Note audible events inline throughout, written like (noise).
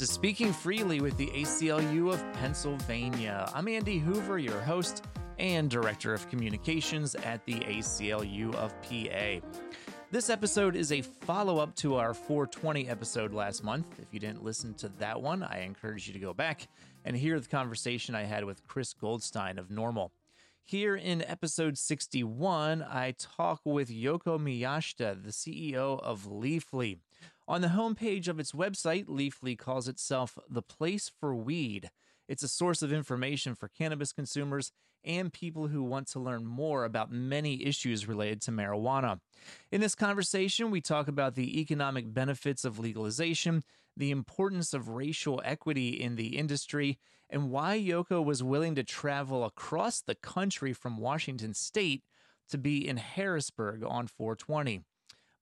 Is Speaking Freely with the ACLU of Pennsylvania. I'm Andy Hoover, your host and Director of Communications at the ACLU of PA. This episode is a follow up to our 420 episode last month. If you didn't listen to that one, I encourage you to go back and hear the conversation I had with Chris Goldstein of NORML. Here in episode 61, I talk with Yoko Miyashita, the CEO of Leafly. On the homepage of its website, Leafly calls itself the place for weed. It's a source of information for cannabis consumers and people who want to learn more about many issues related to marijuana. In this conversation, we talk about the economic benefits of legalization, the importance of racial equity in the industry, and why Yoko was willing to travel across the country from Washington state to be in Harrisburg on 420.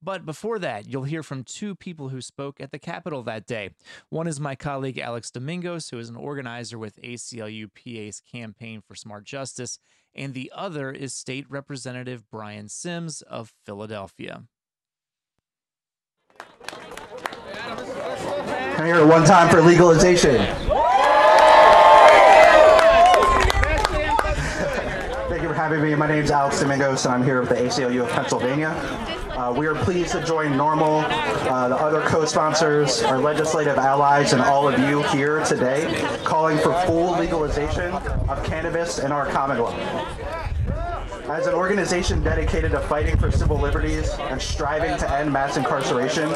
But before that, you'll hear from two people who spoke at the Capitol that day. One is my colleague Alex Domingos, who is an organizer with ACLU PA's Campaign for Smart Justice, and the other is State Representative Brian Sims of Philadelphia. Can I hear it one time for legalization? Thank you for having me. My name is Alex Domingos, and I'm here with the ACLU of Pennsylvania. Uh, we are pleased to join NORML, uh, the other co-sponsors, our legislative allies, and all of you here today, calling for full legalization of cannabis in our Commonwealth. As an organization dedicated to fighting for civil liberties and striving to end mass incarceration,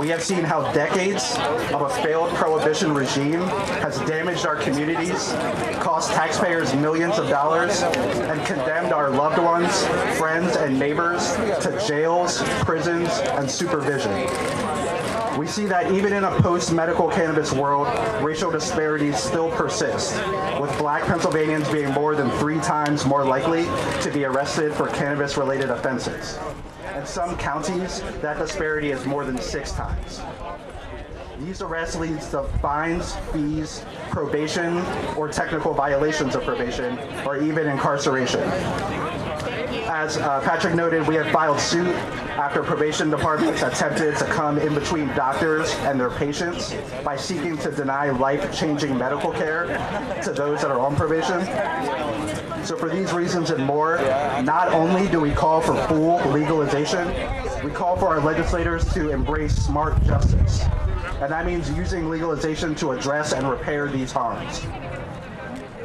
we have seen how decades of a failed prohibition regime has damaged our communities, cost taxpayers millions of dollars, and condemned our loved ones, friends, and neighbors to jails, prisons, and supervision. We see that even in a post-medical cannabis world, racial disparities still persist, with black Pennsylvanians being more than three times more likely to be arrested for cannabis-related offenses. In some counties, that disparity is more than six times. These arrests lead to fines, fees, probation, or technical violations of probation, or even incarceration. As uh, Patrick noted, we have filed suit after probation departments attempted to come in between doctors and their patients by seeking to deny life-changing medical care to those that are on probation. So for these reasons and more, not only do we call for full legalization, we call for our legislators to embrace smart justice. And that means using legalization to address and repair these harms.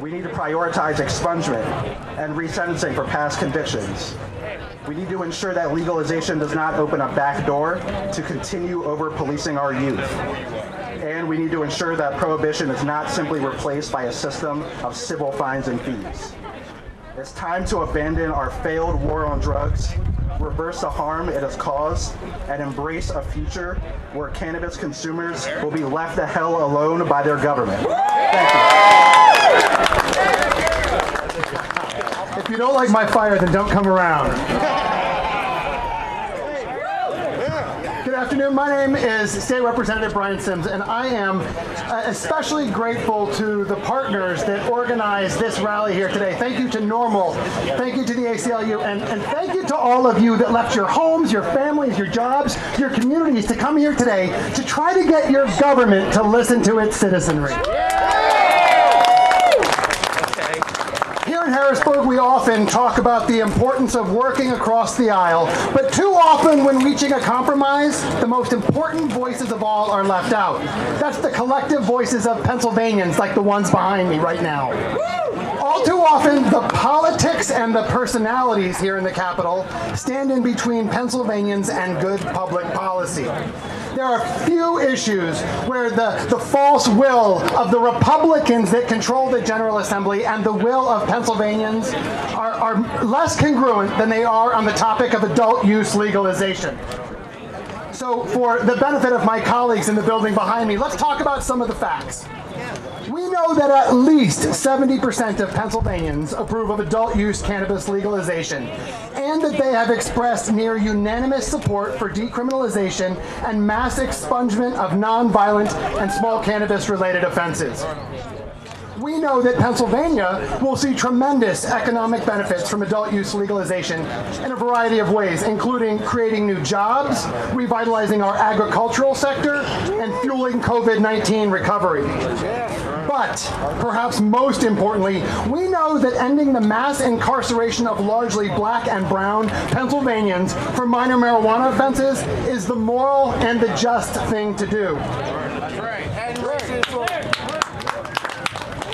We need to prioritize expungement and resentencing for past convictions. We need to ensure that legalization does not open a back door to continue over policing our youth. And we need to ensure that prohibition is not simply replaced by a system of civil fines and fees. It's time to abandon our failed war on drugs, reverse the harm it has caused, and embrace a future where cannabis consumers will be left the hell alone by their government. Thank you. If you don't like my fire, then don't come around. Good afternoon. My name is State Representative Brian Sims, and I am uh, especially grateful to the partners that organized this rally here today. Thank you to NORML, thank you to the ACLU, and, and thank you to all of you that left your homes, your families, your jobs, your communities to come here today to try to get your government to listen to its citizenry. Here in Harrisburg, we often talk about the importance of working across the aisle, but too often when reaching a compromise, the most important voices of all are left out. That's the collective voices of Pennsylvanians like the ones behind me right now. All too often, the politics and the personalities here in the Capitol stand in between Pennsylvanians and good public policy. There are few issues where the, the false will of the Republicans that control the General Assembly and the will of Pennsylvanians are, are less congruent than they are on the topic of adult use legalization. So, for the benefit of my colleagues in the building behind me, let's talk about some of the facts. Know that at least 70% of Pennsylvanians approve of adult use cannabis legalization, and that they have expressed near unanimous support for decriminalization and mass expungement of nonviolent and small cannabis related offenses. We know that Pennsylvania will see tremendous economic benefits from adult use legalization in a variety of ways, including creating new jobs, revitalizing our agricultural sector, and fueling COVID 19 recovery. But perhaps most importantly, we know that ending the mass incarceration of largely black and brown Pennsylvanians for minor marijuana offenses is the moral and the just thing to do.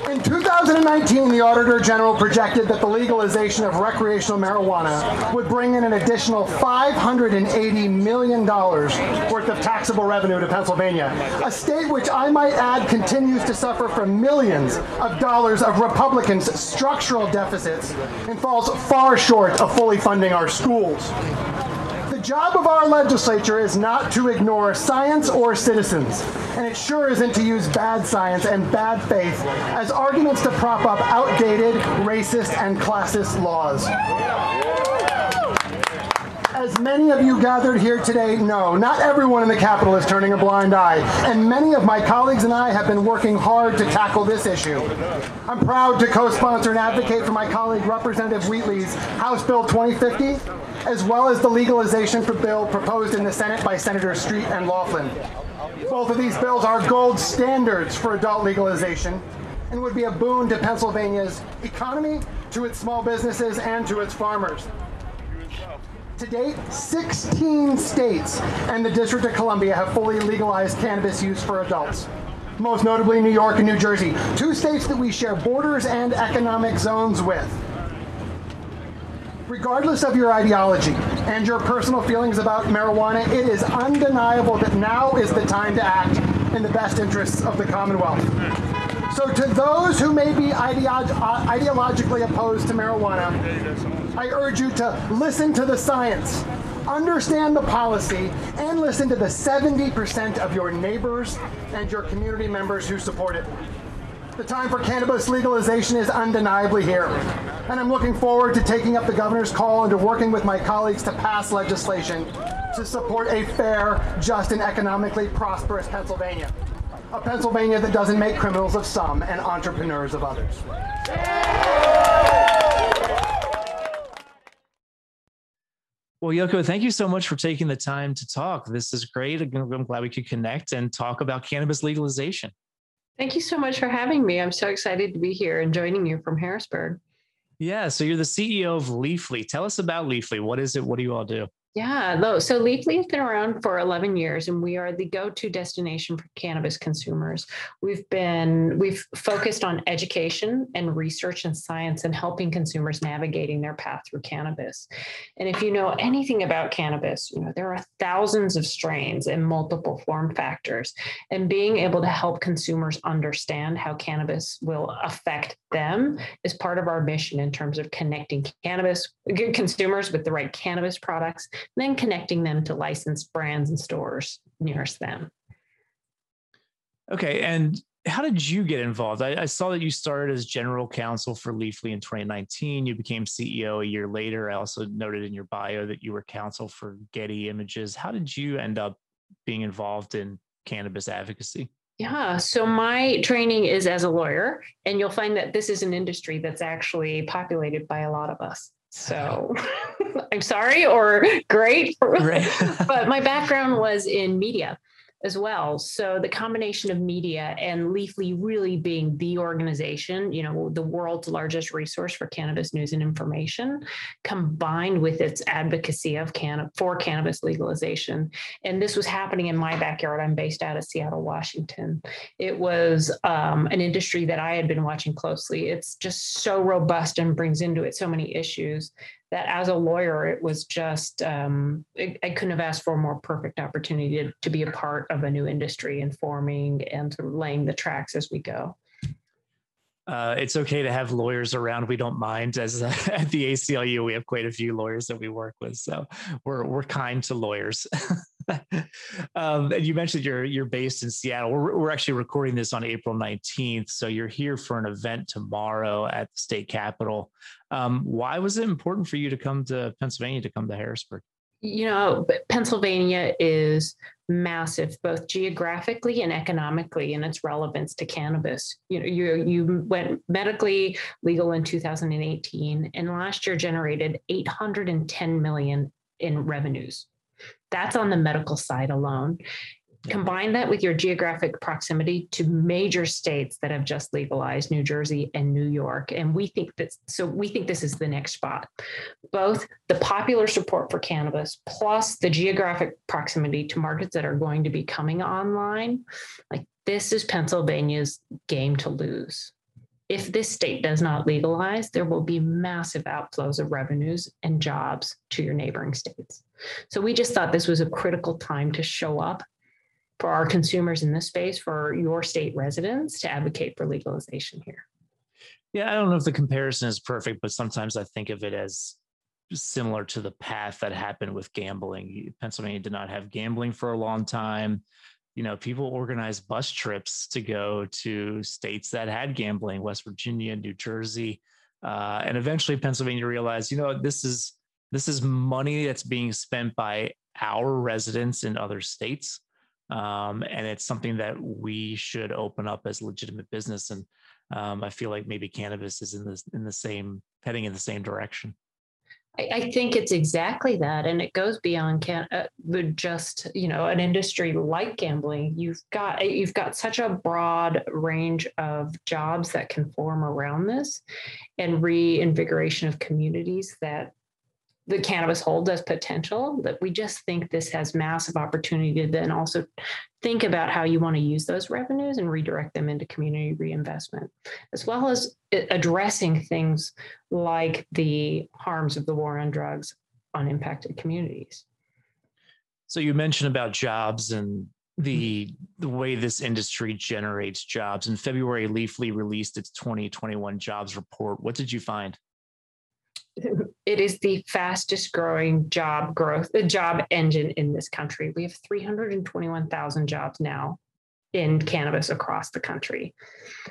In 2019, the Auditor General projected that the legalization of recreational marijuana would bring in an additional $580 million worth of taxable revenue to Pennsylvania, a state which I might add continues to suffer from millions of dollars of Republicans' structural deficits and falls far short of fully funding our schools job of our legislature is not to ignore science or citizens, and it sure isn't to use bad science and bad faith as arguments to prop up outdated, racist, and classist laws. As many of you gathered here today know, not everyone in the Capitol is turning a blind eye, and many of my colleagues and I have been working hard to tackle this issue. I'm proud to co-sponsor and advocate for my colleague Representative Wheatley's House Bill 2050 as well as the legalization for bill proposed in the Senate by Senators Street and Laughlin. Both of these bills are gold standards for adult legalization and would be a boon to Pennsylvania's economy, to its small businesses, and to its farmers. To date, 16 states and the District of Columbia have fully legalized cannabis use for adults. Most notably New York and New Jersey, two states that we share borders and economic zones with regardless of your ideology and your personal feelings about marijuana, it is undeniable that now is the time to act in the best interests of the Commonwealth. So, to those who may be ideolog- uh, ideologically opposed to marijuana, I urge you to listen to the science, understand the policy, and listen to the 70% of your neighbors and your community members who support it. The time for cannabis legalization is undeniably here. And I'm looking forward to taking up the governor's call and to working with my colleagues to pass legislation to support a fair, just, and economically prosperous Pennsylvania. A Pennsylvania that doesn't make criminals of some and entrepreneurs of others. Well, Yoko, thank you so much for taking the time to talk. This is great. I'm glad we could connect and talk about cannabis legalization. Thank you so much for having me. I'm so excited to be here and joining you from Harrisburg. Yeah, so you're the CEO of Leafly. Tell us about Leafly. What is it? What do you all do? Yeah, so Leafly has been around for 11 years, and we are the go-to destination for cannabis consumers. We've been we've focused on education and research and science and helping consumers navigating their path through cannabis. And if you know anything about cannabis, you know there are thousands of strains and multiple form factors, and being able to help consumers understand how cannabis will affect them is part of our mission in terms of connecting cannabis good consumers with the right cannabis products then connecting them to licensed brands and stores nearest them. Okay. And how did you get involved? I, I, saw that you started as general counsel for Leafly in 2019. You became CEO a year later. I also noted in your bio that you were counsel for Getty Images. How did you end up being involved in cannabis advocacy? Yeah, so my training is as a lawyer, and you'll find that this is an industry that's actually populated by a lot of us. So (laughs) I'm sorry or great. (laughs) But my background was in media as well. So the combination of media and Leafly really being the organization, you know, the world's largest resource for cannabis news and information, combined with its advocacy of can for cannabis legalization. And this was happening in my backyard. I'm based out of Seattle, Washington. It was um, an industry that I had been watching closely. It's just so robust and brings into it so many issues that as a lawyer, it was just, um, I, I, couldn't have asked for a more perfect opportunity to, to be a part of a new industry, informing and sort of laying the tracks as we go. Uh, it's okay to have lawyers around. We don't mind. As uh, (laughs) at the ACLU, we have quite a few lawyers that we work with, so we're we're kind to lawyers. (laughs) (laughs) um, and you mentioned you're you're based in Seattle. We're, we're actually recording this on April 19th, so you're here for an event tomorrow at the state capitol. Um, why was it important for you to come to Pennsylvania to come to Harrisburg? You know, Pennsylvania is massive, both geographically and economically, in its relevance to cannabis. You know, you you went medically legal in 2018, and last year generated 810 million in revenues. That's on the medical side alone. Combine that with your geographic proximity to major states that have just legalized, New Jersey and New York. And we think that, so we think this is the next spot. Both the popular support for cannabis plus the geographic proximity to markets that are going to be coming online. Like this is Pennsylvania's game to lose. If this state does not legalize, there will be massive outflows of revenues and jobs to your neighboring states. So we just thought this was a critical time to show up for our consumers in this space, for your state residents to advocate for legalization here. Yeah, I don't know if the comparison is perfect, but sometimes I think of it as similar to the path that happened with gambling. Pennsylvania did not have gambling for a long time. You know, people organized bus trips to go to states that had gambling, West Virginia, New Jersey, uh, and eventually Pennsylvania realized, you know, this is this is money that's being spent by our residents in other states um, and it's something that we should open up as legitimate business. And um, I feel like maybe cannabis is in this in the same heading in the same direction. I, I think it's exactly that, and it goes beyond can uh, just you know an industry like gambling. You've got you've got such a broad range of jobs that can form around this, and reinvigoration of communities that the cannabis holds as potential that we just think this has massive opportunity to then also think about how you want to use those revenues and redirect them into community reinvestment as well as addressing things like the harms of the war on drugs on impacted communities. So you mentioned about jobs and the mm-hmm. the way this industry generates jobs. In february leafly released its 2021 jobs report. What did you find (laughs) it is the fastest growing job growth, the job engine in this country. We have 321,000 jobs now in cannabis across the country.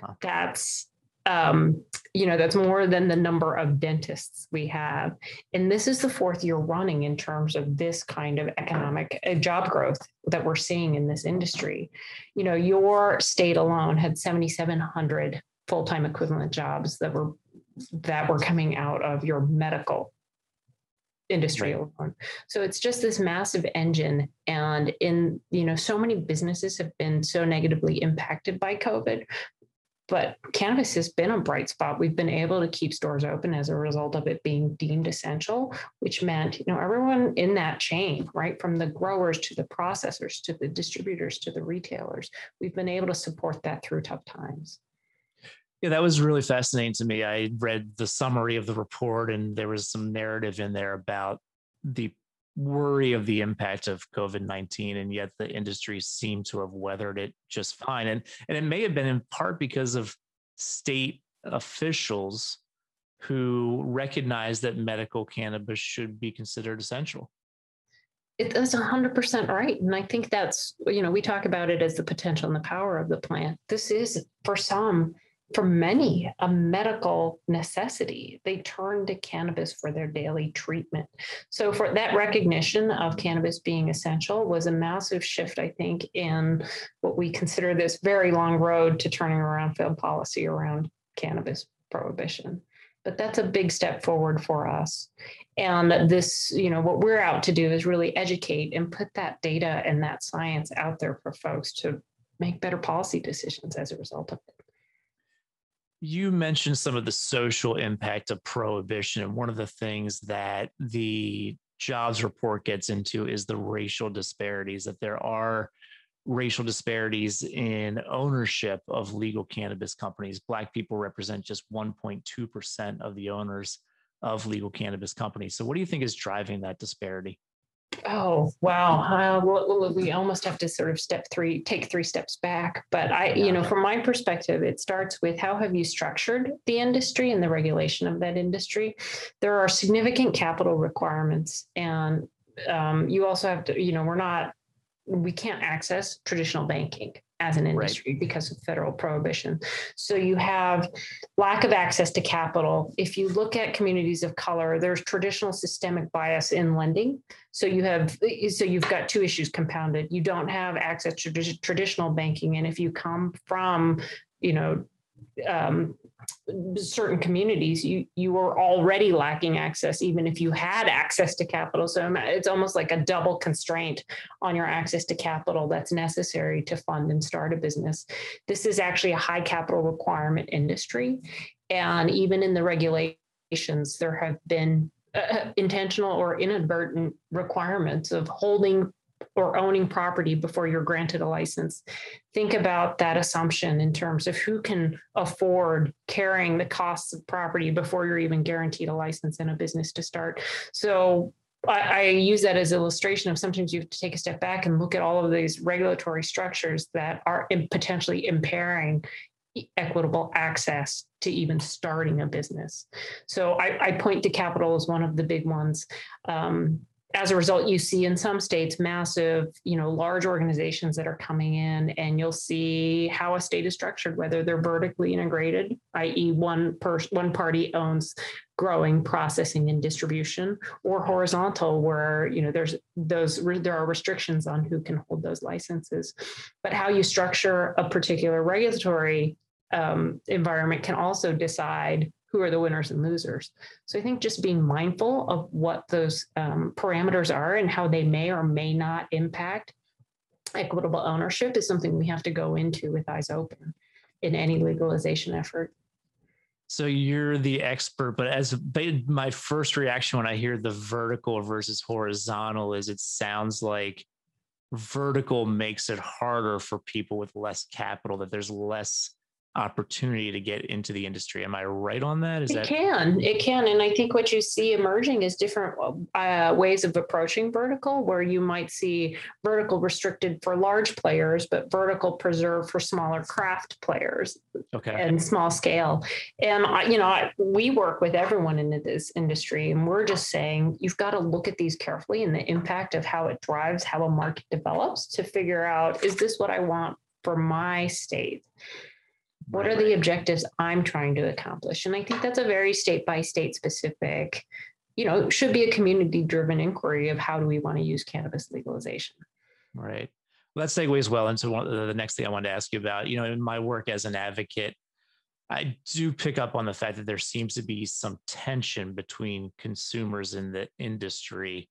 Wow. That's um, you know, that's more than the number of dentists we have. And this is the fourth year running in terms of this kind of economic uh, job growth that we're seeing in this industry. You know, your state alone had 7,700 full time equivalent jobs that were that were coming out of your medical industry alone. So it's just this massive engine. And in, you know, so many businesses have been so negatively impacted by COVID. But cannabis has been a bright spot. We've been able to keep stores open as a result of it being deemed essential, which meant, you know, everyone in that chain, right, from the growers to the processors to the distributors to the retailers, we've been able to support that through tough times. Yeah, that was really fascinating to me. I read the summary of the report, and there was some narrative in there about the worry of the impact of COVID 19, and yet the industry seemed to have weathered it just fine. And, and it may have been in part because of state officials who recognized that medical cannabis should be considered essential. It, that's 100% right. And I think that's, you know, we talk about it as the potential and the power of the plant. This is, for some, for many a medical necessity. They turn to cannabis for their daily treatment. So, for that recognition of cannabis being essential was a massive shift, I think, in what we consider this very long road to turning around field policy around cannabis prohibition. But that's a big step forward for us. And this, you know, what we're out to do is really educate and put that data and that science out there for folks to make better policy decisions as a result of it you mentioned some of the social impact of prohibition and one of the things that the jobs report gets into is the racial disparities that there are racial disparities in ownership of legal cannabis companies. Black people represent just 1.2% of the owners of legal cannabis companies. So what do you think is driving that disparity Oh wow! Uh, we almost have to sort of step three, take three steps back. But I, you know, from my perspective, it starts with how have you structured the industry and the regulation of that industry. There are significant capital requirements, and um, you also have to, you know, we're not, we can't access traditional banking as an industry right. because of federal prohibition. So you have lack of access to capital. If you look at communities of color, there's traditional systemic bias in lending. So you have so you've got two issues compounded. You don't have access to traditional banking, and if you come from you know um, certain communities you you were already lacking access even if you had access to capital. So it's almost like a double constraint on your access to capital that's necessary to fund and start a business. This is actually a high capital requirement industry. And even in the regulations there have been uh, intentional or inadvertent requirements of holding or owning property before you're granted a license. Think about that assumption in terms of who can afford carrying the costs of property before you're even guaranteed a license in a business to start. So I, I, use that as illustration of sometimes you have to take a step back and look at all of these regulatory structures that are potentially impairing equitable access to even starting a business. So I, I, point to capital as one of the big ones. Um, as a result, you see in some states massive, you know, large organizations that are coming in, and you'll see how a state is structured, whether they're vertically integrated, i.e., one person, one party owns growing, processing, and distribution, or horizontal, where you know there's those there are restrictions on who can hold those licenses. But how you structure a particular regulatory um, environment can also decide who are the winners and losers. So I think just being mindful of what those um, parameters are and how they may or may not impact equitable ownership is something we have to go into with eyes open in any legalization effort. So you're the expert, but as my first reaction when I hear the vertical versus horizontal is it sounds like vertical makes it harder for people with less capital that there's less opportunity to get into the industry. Am I right on that? Is it that can it can, and I think what you see emerging is different uh, ways of approaching vertical, where you might see vertical restricted for large players, but vertical preserved for smaller craft players, okay, and small scale. And you know, we work with everyone in this industry, and we're just saying you've got to look at these carefully and the impact of how it drives how a market develops to figure out is this what I want for my state what are the objectives I'm trying to accomplish? And I think that's a very state by state specific, you know, should be a community driven inquiry of how do we want to use cannabis legalization. Right. Well, that segues well into one, the next thing I wanted to ask you about. You know, in my work as an advocate, I do pick up on the fact that there seems to be some tension between consumers in the industry.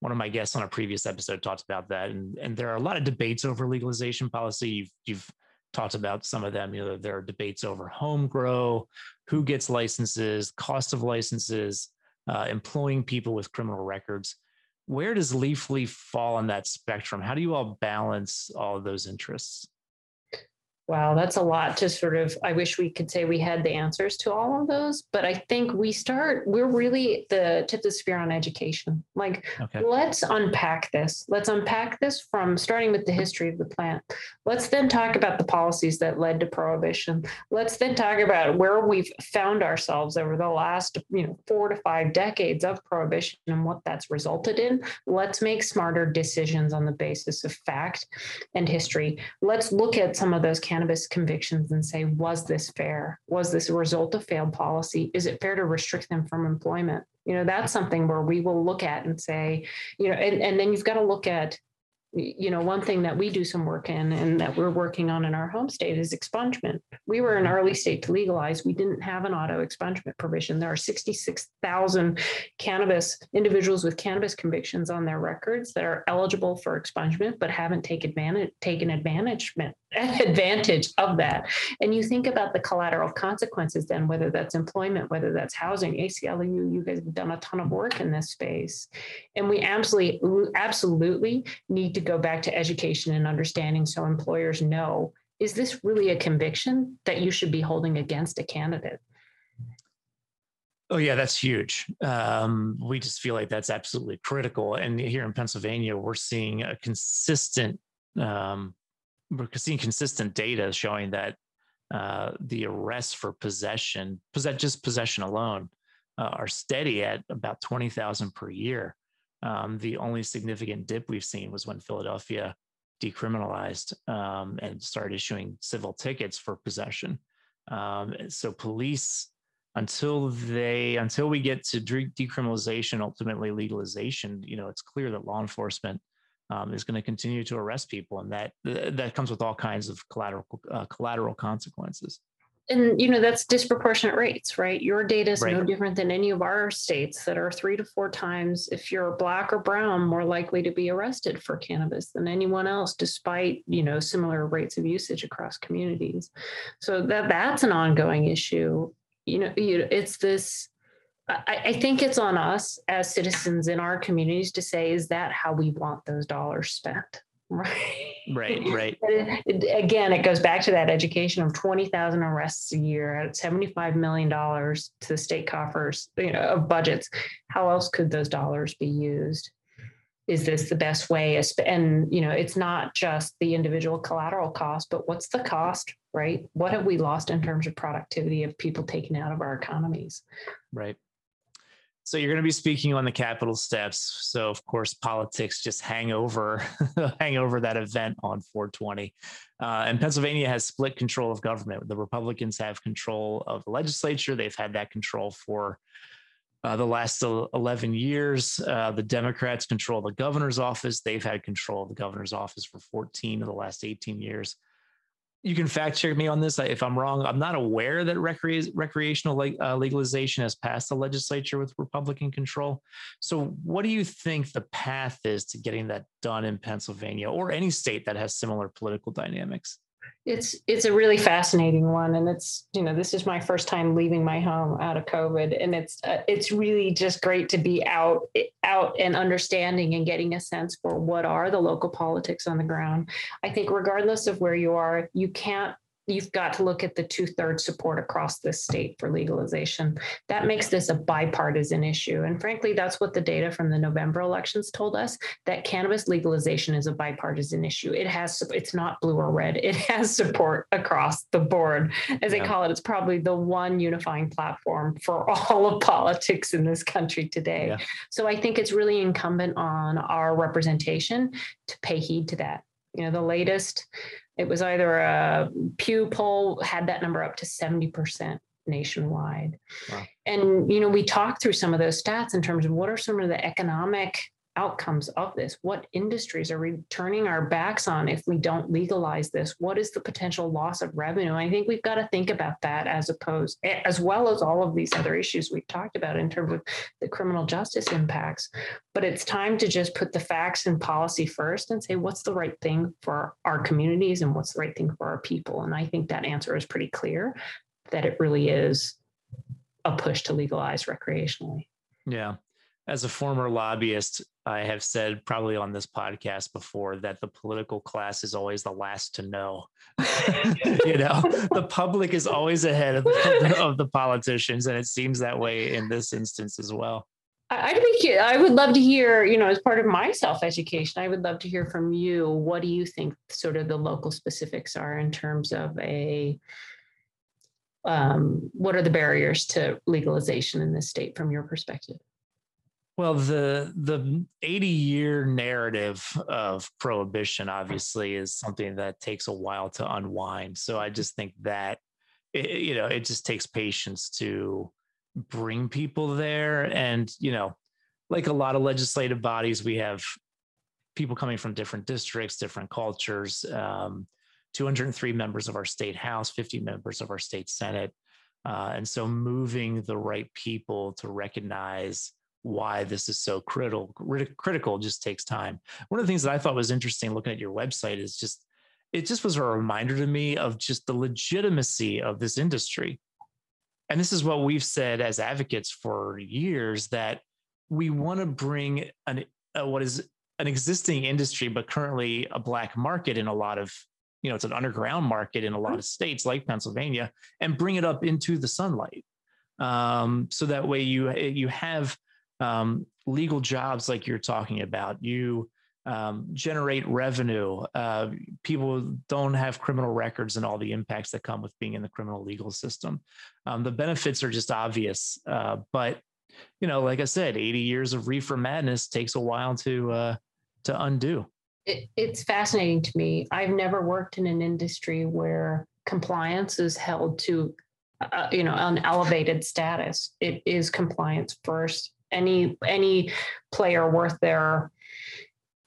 One of my guests on a previous episode talked about that, and, and there are a lot of debates over legalization policy. You've, you've talked about some of them. You know, there are debates over home grow, who gets licenses, cost of licenses, uh, employing people with criminal records. Where does Leafly fall on that spectrum? How do you all balance all of those interests? Wow, that's a lot to sort of. I wish we could say we had the answers to all of those, but I think we start, we're really the tip of the spear on education. Like, okay. let's unpack this. Let's unpack this from starting with the history of the plant. Let's then talk about the policies that led to prohibition. Let's then talk about where we've found ourselves over the last, you know, four to five decades of prohibition and what that's resulted in. Let's make smarter decisions on the basis of fact and history. Let's look at some of those cannabis convictions and say, was this fair? Was this a result of failed policy? Is it fair to restrict them from employment? You know, that's something where we will look at and say, you know, and, and then you've got to look at you know, one thing that we do some work in and that we're working on in our home state is expungement. We were an early state to legalize. We didn't have an auto expungement provision. There are 66,000 cannabis individuals with cannabis convictions on their records that are eligible for expungement but haven't taken advantage taken advantage (laughs) advantage of that. And you think about the collateral consequences then, whether that's employment, whether that's housing, ACLU, you guys have done a ton of work in this space. And we absolutely, absolutely need to go back to education and understanding so employers know, is this really a conviction that you should be holding against a candidate? Oh yeah, that's huge. Um, we just feel like that's absolutely critical. And here in Pennsylvania, we're seeing a consistent um, we're seeing consistent data showing that uh, the arrests for possession, possess, just possession alone, uh, are steady at about 20,000 per year. Um, the only significant dip we've seen was when Philadelphia decriminalized um, and started issuing civil tickets for possession. Um, so police, until they until we get to decriminalization, ultimately legalization, you know, it's clear that law enforcement um, is going to continue to arrest people, and that that comes with all kinds of collateral uh, collateral consequences and you know that's disproportionate rates right? Your data is right. no different than any of our states that are three to four times if you're black or brown more likely to be arrested for cannabis than anyone else despite you know similar rates of usage across communities. So that that's an ongoing issue. You know you, it's this I, I think it's on us as citizens in our communities to say is that how we want those dollars spent Right. (laughs) Right. Right. It, it, again, it goes back to that education of 20,000 arrests a year at $75 million to the state coffers, you know, of budgets. How else could those dollars be used? Is this the best way? And, you know, it's not just the individual collateral cost, but what's the cost, right? What have we lost in terms of productivity of people taken out of our economies? Right. So you're going to be speaking on the Capitol steps. So of course, politics just hang over, (laughs) hang over that event on 420. Uh, and Pennsylvania has split control of government. The Republicans have control of the legislature. They've had that control for uh, the last 11 years. Uh, the Democrats control the governor's office. They've had control of the governor's office for 14 of the last 18 years you can fact check me on this if I'm wrong. I'm not aware that recre- recreational uh, legalization has passed the legislature with Republican control. So, what do you think the path is to getting that done in Pennsylvania or any state that has similar political dynamics? It's it's a really fascinating one and it's you know this is my first time leaving my home out of covid and it's uh, it's really just great to be out out and understanding and getting a sense for what are the local politics on the ground. I think regardless of where you are you can't you've got to look at the two thirds support across the state for legalization. That makes this a bipartisan issue. And frankly, that's what the data from the November elections told us that cannabis legalization is a bipartisan issue. It has, it's not blue or red, it has support across the board. As yeah. they call it, it's probably the one unifying platform for (laughs) all of politics in this country today. Yeah. So I think it's really incumbent on our representation to pay heed to that. You know, the latest it was either a Pew poll had that number up to 70% nationwide. Wow. And, you know, we talked through some of those stats in terms of what are some of the economic outcomes of this? What industries are we turning our backs on if we don't legalize this? What is the potential loss of revenue? I think we've got to think about that as opposed, as well as all of these other issues we've talked about in terms of the criminal justice impacts. But it's time to just put the facts and policy first and say, what's the right thing for our communities and what's the right thing for our people? And I think that answer is pretty clear that it really is a push to legalize recreationally. Yeah as a former lobbyist, I have said probably on this podcast before that the political class is always the last to know. (laughs) you know, the public is always ahead of the, of the politicians, and it seems that way in this instance as well. I'd be, I would love to hear, you know, as part of my self education, I would love to hear from you. What do you think sort of the local specifics are in terms of a, um, what are the barriers to legalization in this state from your perspective? Well, the the 80 year narrative of prohibition obviously is something that takes a while to unwind. So I just think that it, you know it just takes patience to bring people there, and you know, like a lot of legislative bodies, we have people coming from different districts, different cultures. Um, 203 members of our state house, 50 members of our state senate, uh, and so moving the right people to recognize why this is so critical critical just takes time. One of the things that i thought was interesting looking at your website is just it just was a reminder to me of just the legitimacy of this industry. And this is what we've said as advocates for years that we want to bring an uh, what is an existing industry but currently a black market in a lot of you know it's an underground market in a lot of states like pennsylvania and bring it up into the sunlight. Um, so that way you you have um, legal jobs like you're talking about. You um, generate revenue. Uh, people don't have criminal records and all the impacts that come with being in the criminal legal system. Um, the benefits are just obvious, uh, but you know, like I said, 80 years of reefer madness takes a while to uh, to undo. It, it's fascinating to me. I've never worked in an industry where compliance is held to, uh, you know, an elevated status. It is compliance first. Any any player worth their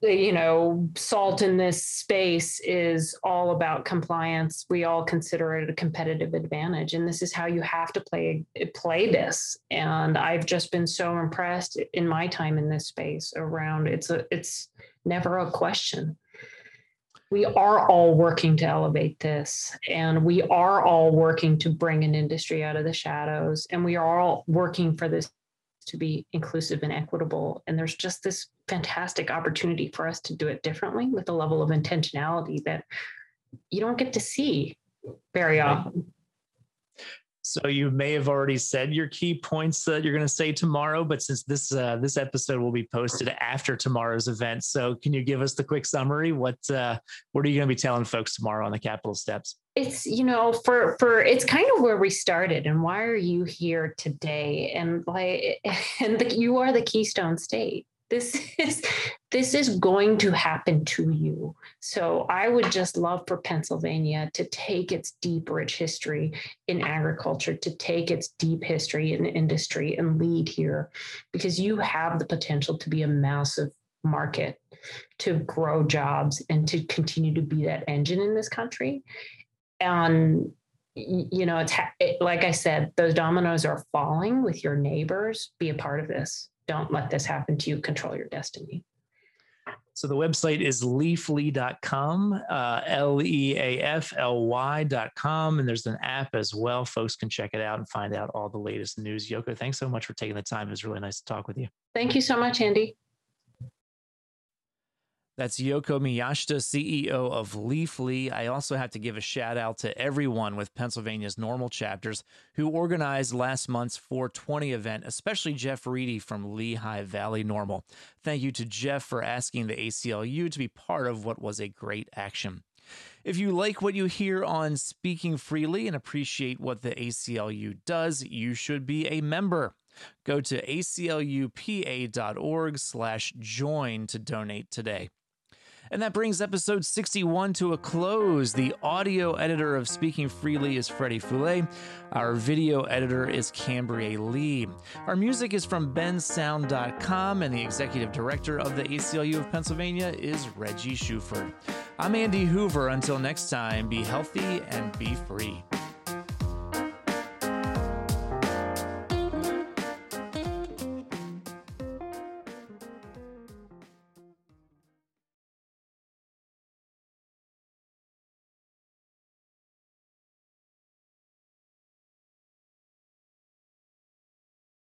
you know, salt in this space is all about compliance. We all consider it a competitive advantage, and this is how you have to play play this. And I've just been so impressed in my time in this space around. It's a it's never a question. We are all working to elevate this, and we are all working to bring an industry out of the shadows, and we are all working for this to be inclusive and equitable. And there's just this fantastic opportunity for us to do it differently with a level of intentionality that you don't get to see very often. So you may have already said your key points that you're going to say tomorrow, but since this uh, this episode will be posted after tomorrow's event, so can you give us the quick summary? What uh, what are you going to be telling folks tomorrow on the Capitol steps? It's you know for for it's kind of where we started, and why are you here today? And like (laughs) and the, you are the Keystone State this is this is going to happen to you. So i would just love for pennsylvania to take its deep rich history in agriculture to take its deep history in industry and lead here because you have the potential to be a massive market to grow jobs and to continue to be that engine in this country. Um, and you know it's it, like i said those dominoes are falling with your neighbors. Be a part of this don't let this happen to you. Control your destiny. So the website is leafly.com, uh, L E A F L Y.com. And there's an app as well. Folks can check it out and find out all the latest news. Yoko, thanks so much for taking the time. It was really nice to talk with you. Thank you so much, Andy. That's Yoko Miyashita, CEO of Leafly. I also have to give a shout out to everyone with Pennsylvania's NORML chapters who organized last month's 420 event, especially Jeff Riedy from Lehigh Valley NORML. Thank you to Jeff for asking the ACLU to be part of what was a great action. If you like what you hear on Speaking Freely and appreciate what the ACLU does, you should be a member. Go to aclupa.org slash join to donate today. And that brings episode 61 to a close. The audio editor of Speaking Freely is Freddie Foulet. Our video editor is Cambria Lee. Our music is from bensound.com, and the executive director of the ACLU of Pennsylvania is Reggie Shuford. I'm Andy Hoover. Until next time, be healthy and be free.